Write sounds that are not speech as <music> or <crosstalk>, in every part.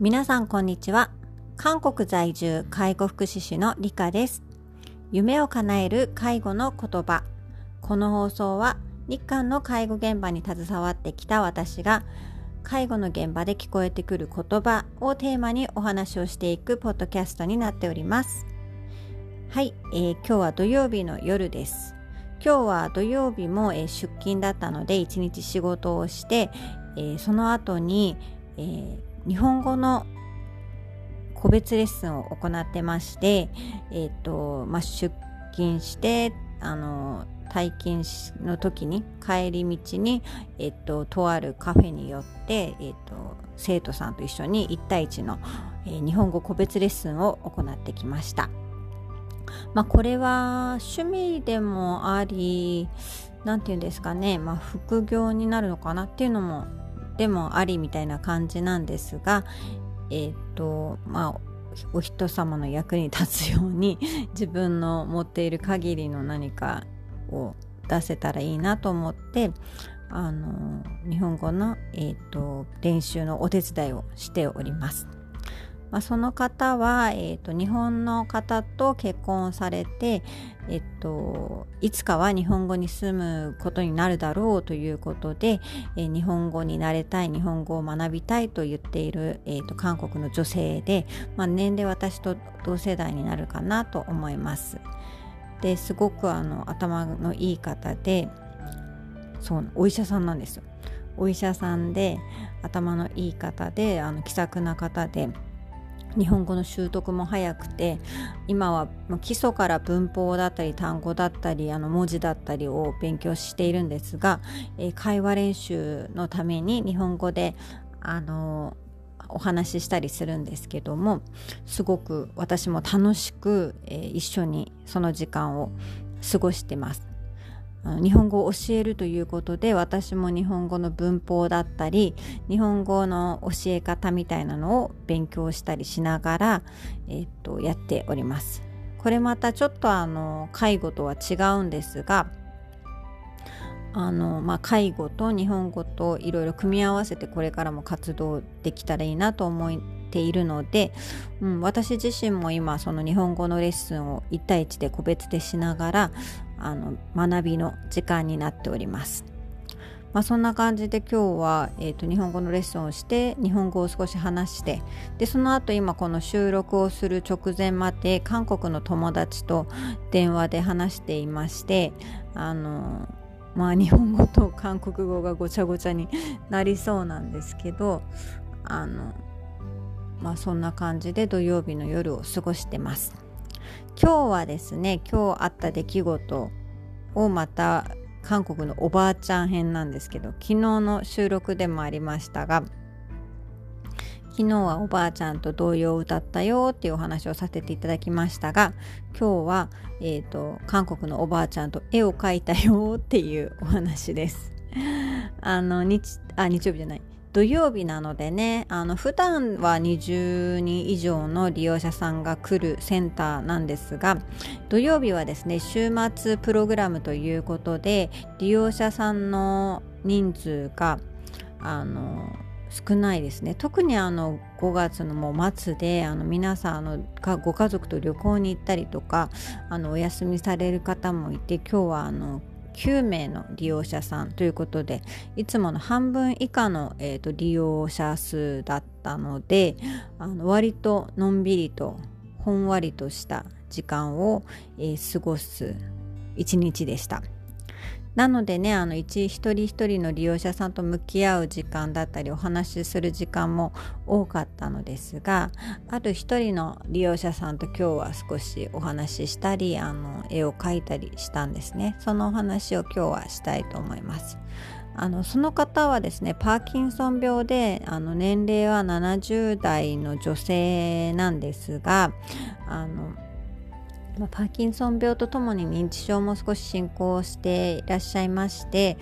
皆さんこんにちは。韓国在住介護福祉士の理香です。夢を叶える介護の言葉。この放送は日韓の介護現場に携わってきた私が介護の現場で聞こえてくる言葉をテーマにお話をしていくポッドキャストになっております。はい、えー、今日は土曜日の夜です。今日は土曜日も、えー、出勤だったので一日仕事をして、えー、その後に、えー、日本語の個別レッスンを行ってまして、えーとまあ、出勤してあの退勤の時に帰り道に、えっと、とあるカフェによって、えっと、生徒さんと一緒に1対1の、えー、日本語個別レッスンを行ってきました。まあ、これは趣味でもあり何て言うんですかね、まあ、副業になるのかなっていうのもでもありみたいな感じなんですがえっ、とまあお人様の役に立つように <laughs> 自分の持っている限りの何かを出せたらいいなと思ってあの日本語の、えーと、練習のお手伝いをしております。まあ、その方は、えーと、日本の方と結婚されて、えっと、いつかは日本語に住むことになるだろうということで、えー、日本語になれたい日本語を学びたいと言っている、えーと韓国の女性で、まあ、年齢私と同世代になるかなと思います。ですごくあの頭のいい方でそうお医者さんなんですよお医者さんで頭のいい方であの気さくな方で日本語の習得も早くて今は基礎から文法だったり単語だったりあの文字だったりを勉強しているんですが、え、会話練習のために日本語であのお話ししたりするんですけどもすごく私も楽しく、え、一緒にその時間を過ごしてます。日本語を教えるということで私も日本語の文法だったり日本語の教え方みたいなのを勉強したりしながら、え、っとやっております。これまたちょっとあの介護とは違うんですがあの、まあ、介護と日本語といろいろ組み合わせてこれからも活動できたらいいなと思っているので、うん、私自身も今その日本語のレッスンを1対1で個別でしながらあの学びの時間になっております。まあ、そんな感じで今日は、えーと、日本語のレッスンをして日本語を少し話してでその後今この収録をする直前まで韓国の友達と電話で話していましてあのまあ日本語と韓国語がごちゃごちゃになりそうなんですけどあのまあそんな感じで土曜日の夜を過ごしてます今日はですね今日あった出来事をまた韓国のおばあちゃん編なんですけど昨日の収録でもありましたが昨日はおばあちゃんと童謡を歌ったよっていうお話をさせていただきましたが今日は、えーと、韓国のおばあちゃんと絵を描いたよっていうお話です。あの日あ日曜日じゃない土曜日なのでねあの普段は20人以上の利用者さんが来るセンターなんですが土曜日はですね週末プログラムということで利用者さんの人数があの少ないですね。特にあの5月のもう末であの皆さんあのご家族と旅行に行ったりとかあのお休みされる方もいて今日はあの9名の利用者さんということでいつもの半分以下の、えーと、利用者数だったのであの割とのんびりとほんわりとした時間を、えー、過ごす一日でした。なのでねあの一一人一人の利用者さんと向き合う時間だったりお話しする時間も多かったのですがある一人の利用者さんと今日は少しお話ししたりあの絵を描いたりしたんですね。そのお話を今日はしたいと思います。あのその方はですねパーキンソン病であの年齢は70代の女性なんですがあのまあ、パーキンソン病とともに認知症も少し進行していらっしゃいまして、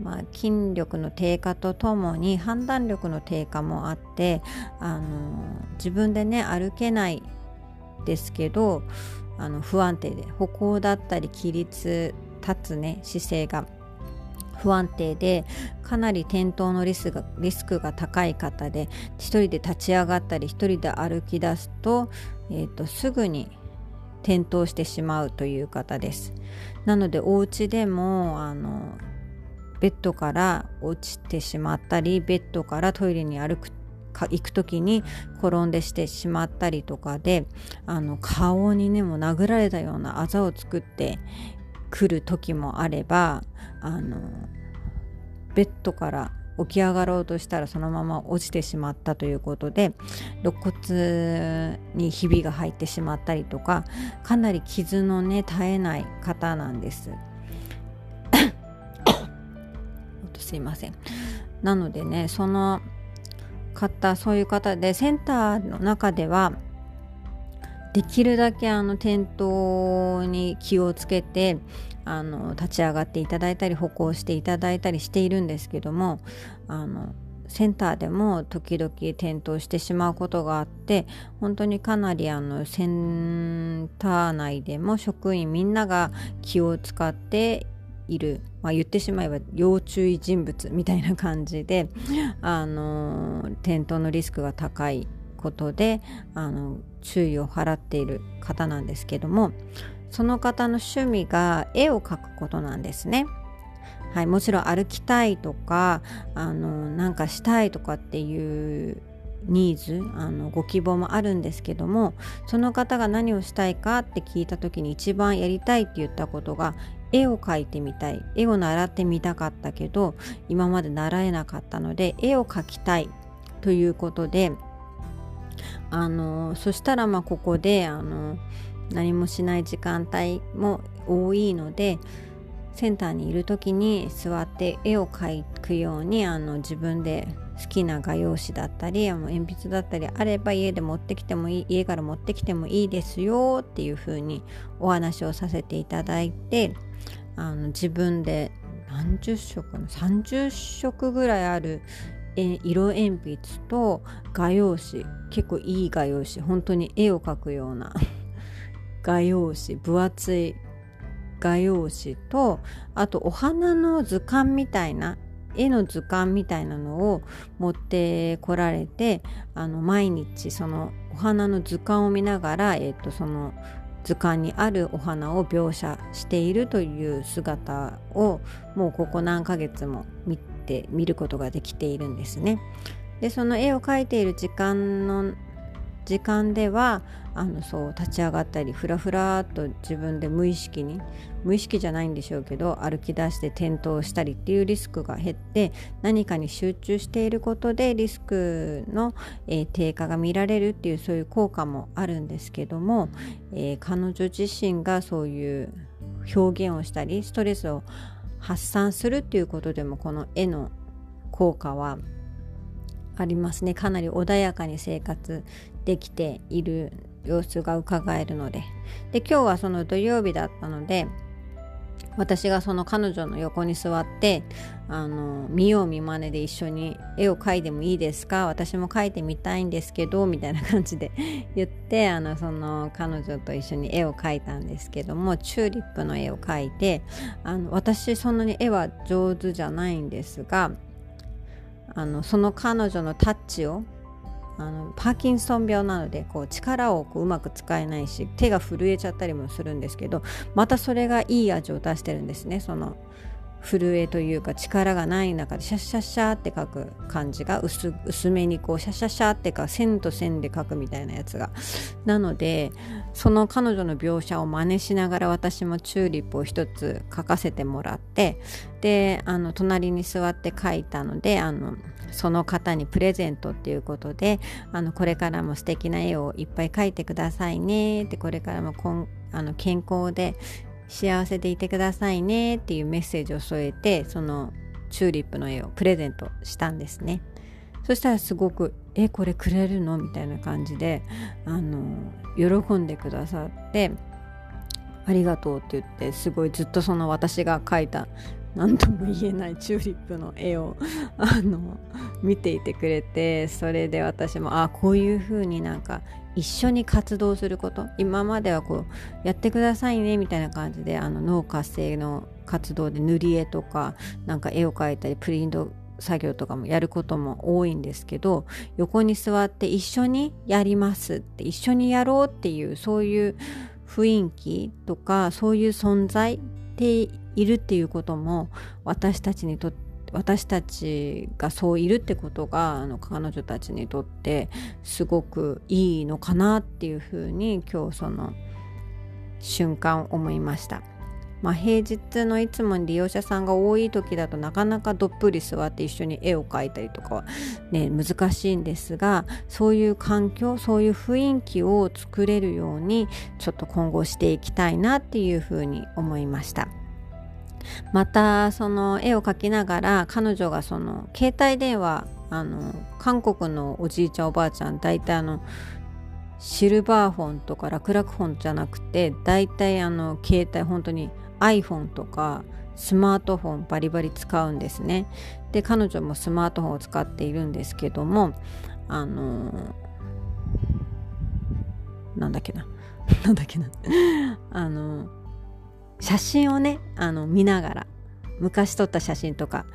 まあ、筋力の低下とともに判断力の低下もあってあの自分でね歩けないですけどあの不安定で歩行だったり起立立つね姿勢が不安定でかなり転倒のリスがリスクが高い方で1人で立ち上がったり1人で歩き出すと,、えーと、すぐに転倒してしまうという方です。なのでお家でもあのベッドから落ちてしまったりベッドからトイレに歩くか行く時に転んでしてしまったりとかであの顔にねもう殴られたようなあざを作ってくる時もあればあのベッドから起き上がろうとしたらそのまま落ちてしまったということで肋骨にひびが入ってしまったりとかかなり傷のね絶えない方なんです。<coughs> すいませんなのでねその方そういう方でセンターの中ではできるだけあの転倒に気をつけてあの立ち上がっていただいたり歩行していただいたりしているんですけどもあのセンターでも時々転倒してしまうことがあって本当にかなりあのセンター内でも職員みんなが気を使っている、まあ、言ってしまえば要注意人物みたいな感じであの転倒のリスクが高いことであの注意を払っている方なんですけどもその方の趣味が絵を描くことなんですね。はい、もちろん歩きたいとかあのなんかしたいとかっていうニーズあのご希望もあるんですけどもその方が何をしたいかって聞いた時に一番やりたいって言ったことが絵を描いてみたい絵を習ってみたかったけど今まで習えなかったので絵を描きたいということであのそしたらまあここであの何もしない時間帯も多いのでセンターにいる時に座って絵を描くようにあの自分で好きな画用紙だったり鉛筆だったりあれば家で持ってきてもいい家から持ってきてもいいですよっていう風にお話をさせていただいてあの自分で何十色の30色ぐらいある色鉛筆と画用紙結構いい画用紙本当に絵を描くような画用紙分厚い画用紙とあとお花の図鑑みたいな絵の図鑑みたいなのを持ってこられてあの毎日そのお花の図鑑を見ながら、えー、とその図鑑にあるお花を描写しているという姿をもうここ何ヶ月も見て見ることができているんですね。でその絵を描いている時間の時間ではあのそう立ち上がったりふらふらっと自分で無意識に無意識じゃないんでしょうけど歩き出して転倒したりっていうリスクが減って何かに集中していることでリスクの、えー、低下が見られるっていうそういう効果もあるんですけども、えー、彼女自身がそういう表現をしたりストレスを発散するっていうことでもこの絵の効果はありますね。かなり穏やかに生活できている様子が伺えるので。で今日はその土曜日だったので私がその彼女の横に座ってあの見よう見まねで一緒に絵を描いてもいいですか？私も描いてみたいんですけどみたいな感じで <laughs> 言ってあのその彼女と一緒に絵を描いたんですけどもチューリップの絵を描いてあの私そんなに絵は上手じゃないんですがあのその彼女のタッチをあのパーキンソン病なのでこう力をこううまく使えないし手が震えちゃったりもするんですけどまたそれがいい味を出してるんですねその。震えというか力がない中でシャッシャッシャーって書く感じが薄めにこうシャッシャッシャーってか線と線で書くみたいなやつが。なのでその彼女の描写を真似しながら私もチューリップを一つ書かせてもらってであの隣に座って書いたのであのその方にプレゼントっていうことであのこれからも素敵な絵をいっぱい描いてくださいねってこれからもこんあの健康で幸せでいてくださいねっていうメッセージを添えてそのチューリップの絵をプレゼントしたんですねそしたらすごく「えこれくれるの?」みたいな感じであの喜んでくださって「ありがとう」って言ってすごいずっとその私が描いた何とも言えないチューリップの絵を <laughs> あの見ていてくれてそれで私もあこういう風になんか一緒に活動すること今まではこうやってくださいねみたいな感じであの脳活性の活動で塗り絵とかなんか絵を描いたりプリント作業とかもやることも多いんですけど横に座って一緒にやりますって一緒にやろうっていうそういう雰囲気とかそういう存在でいるっていうことも私たちにとって私たちがそういるってことがあの彼女たちにとってすごくいいのかなっていうふうに今日その瞬間思いました。まあ、平日のいつも利用者さんが多い時だとなかなかどっぷり座って一緒に絵を描いたりとかはね難しいんですがそういう環境そういう雰囲気を作れるようにちょっと今後していきたいなっていうふうに思いました。またその絵を描きながら彼女がその携帯電話あの韓国のおじいちゃんおばあちゃん大体あのシルバーフォンとか楽々フォンじゃなくて大体あの携帯本当に iPhone とかスマートフォンバリバリ使うんですね。で彼女もスマートフォンを使っているんですけどもあのなんだっけな。なんだっけな。<laughs> <laughs> あの写真をねあの見ながら昔撮った写真とか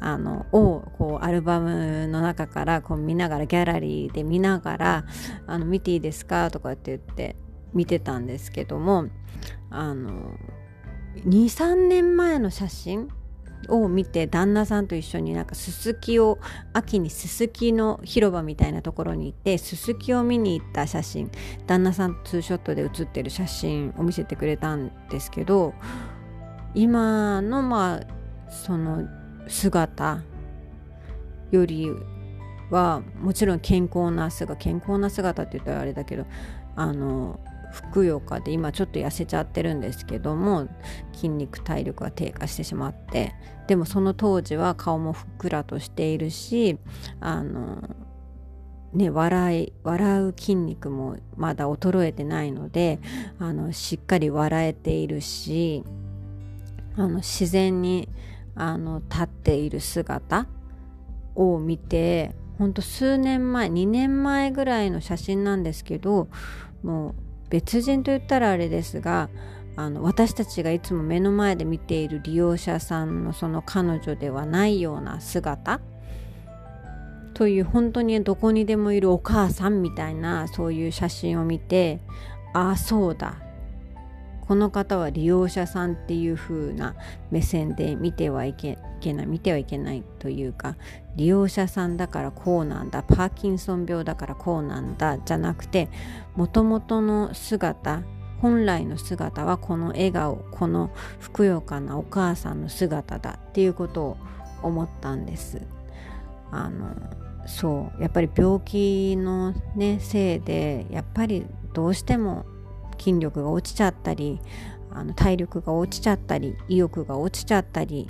あのをこうアルバムの中からこう見ながらギャラリーで見ながら「あの見ていいですか?」とかって言って見てたんですけどもあの23年前の写真を見て旦那さんと一緒になんかすすきを秋にすすきの広場みたいなところに行ってすすきを見に行った写真旦那さんツーショットで写ってる写真を見せてくれたんですけど今のまあその姿よりはもちろん健康な姿健康な姿って言ったらあれだけどあのふくよかで今ちょっと痩せちゃってるんですけども筋肉体力が低下してしまってでもその当時は顔もふっくらとしているしあのね笑い笑う筋肉もまだ衰えてないのであのしっかり笑えているしあの自然にあの立っている姿を見てほんと数年前2年前ぐらいの写真なんですけどもう別人と言ったらあれですがあの私たちがいつも目の前で見ている利用者さんのその彼女ではないような姿という本当にどこにでもいるお母さんみたいなそういう写真を見てああそうだこの方は利用者さんっていう風な目線で見てはいけない見てはいけないというか利用者さんだからこうなんだパーキンソン病だからこうなんだじゃなくてもともとの姿本来の姿はこの笑顔このふくよかなお母さんの姿だっていうことを思ったんです。あのそうやっぱり病気のねせいでやっぱりどうしても筋力が落ちちゃったりあの体力が落ちちゃったり意欲が落ちちゃったり、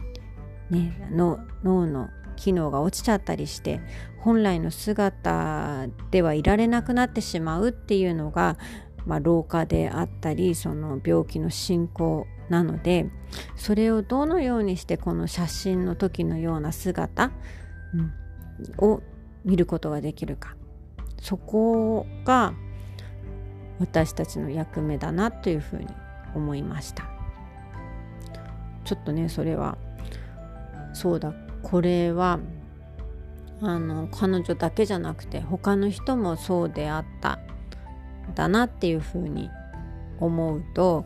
ね、脳の機能が落ちちゃったりして本来の姿ではいられなくなってしまうっていうのが、まあ、老化であったりその病気の進行なのでそれをどのようにしてこの写真の時のような姿、うん、を見ることができるか。そこが私たちの役目だなというふうに思いましたちょっとねそれはそうだこれはあの彼女だけじゃなくて他の人もそうであっただなっていうふうに思うと、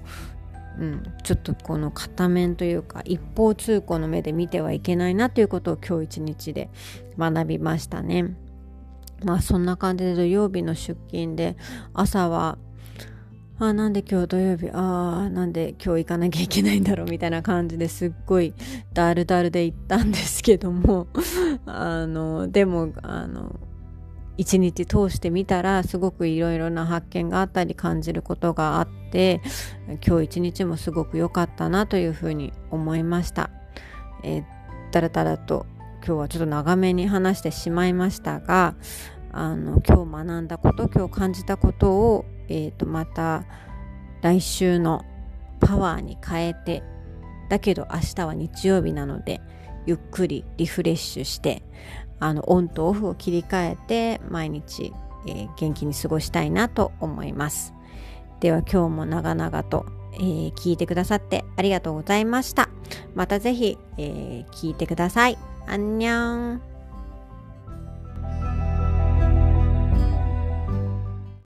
うん、ちょっとこの片面というか一方通行の目で見てはいけないなということを今日一日で学びましたね。まあそんな感じで土曜日の出勤で朝はあなんで今日土曜日ああなんで今日行かなきゃいけないんだろうみたいな感じですっごいダルダルで行ったんですけども <laughs> あのでもあの一日通してみたらすごくいろいろな発見があったり感じることがあって今日一日もすごく良かったなというふうに思いました。えー、だらだらと今日はちょっと長めに話してしまいましたがあの今日学んだこと今日感じたことを、えーと、また来週のパワーに変えてだけど明日は日曜日なのでゆっくりリフレッシュしてあのオンとオフを切り替えて毎日、えー、元気に過ごしたいなと思いますでは今日も長々と、えー、聞いてくださってありがとうございました。またぜひ、えー、聞いてください。あんにゃん。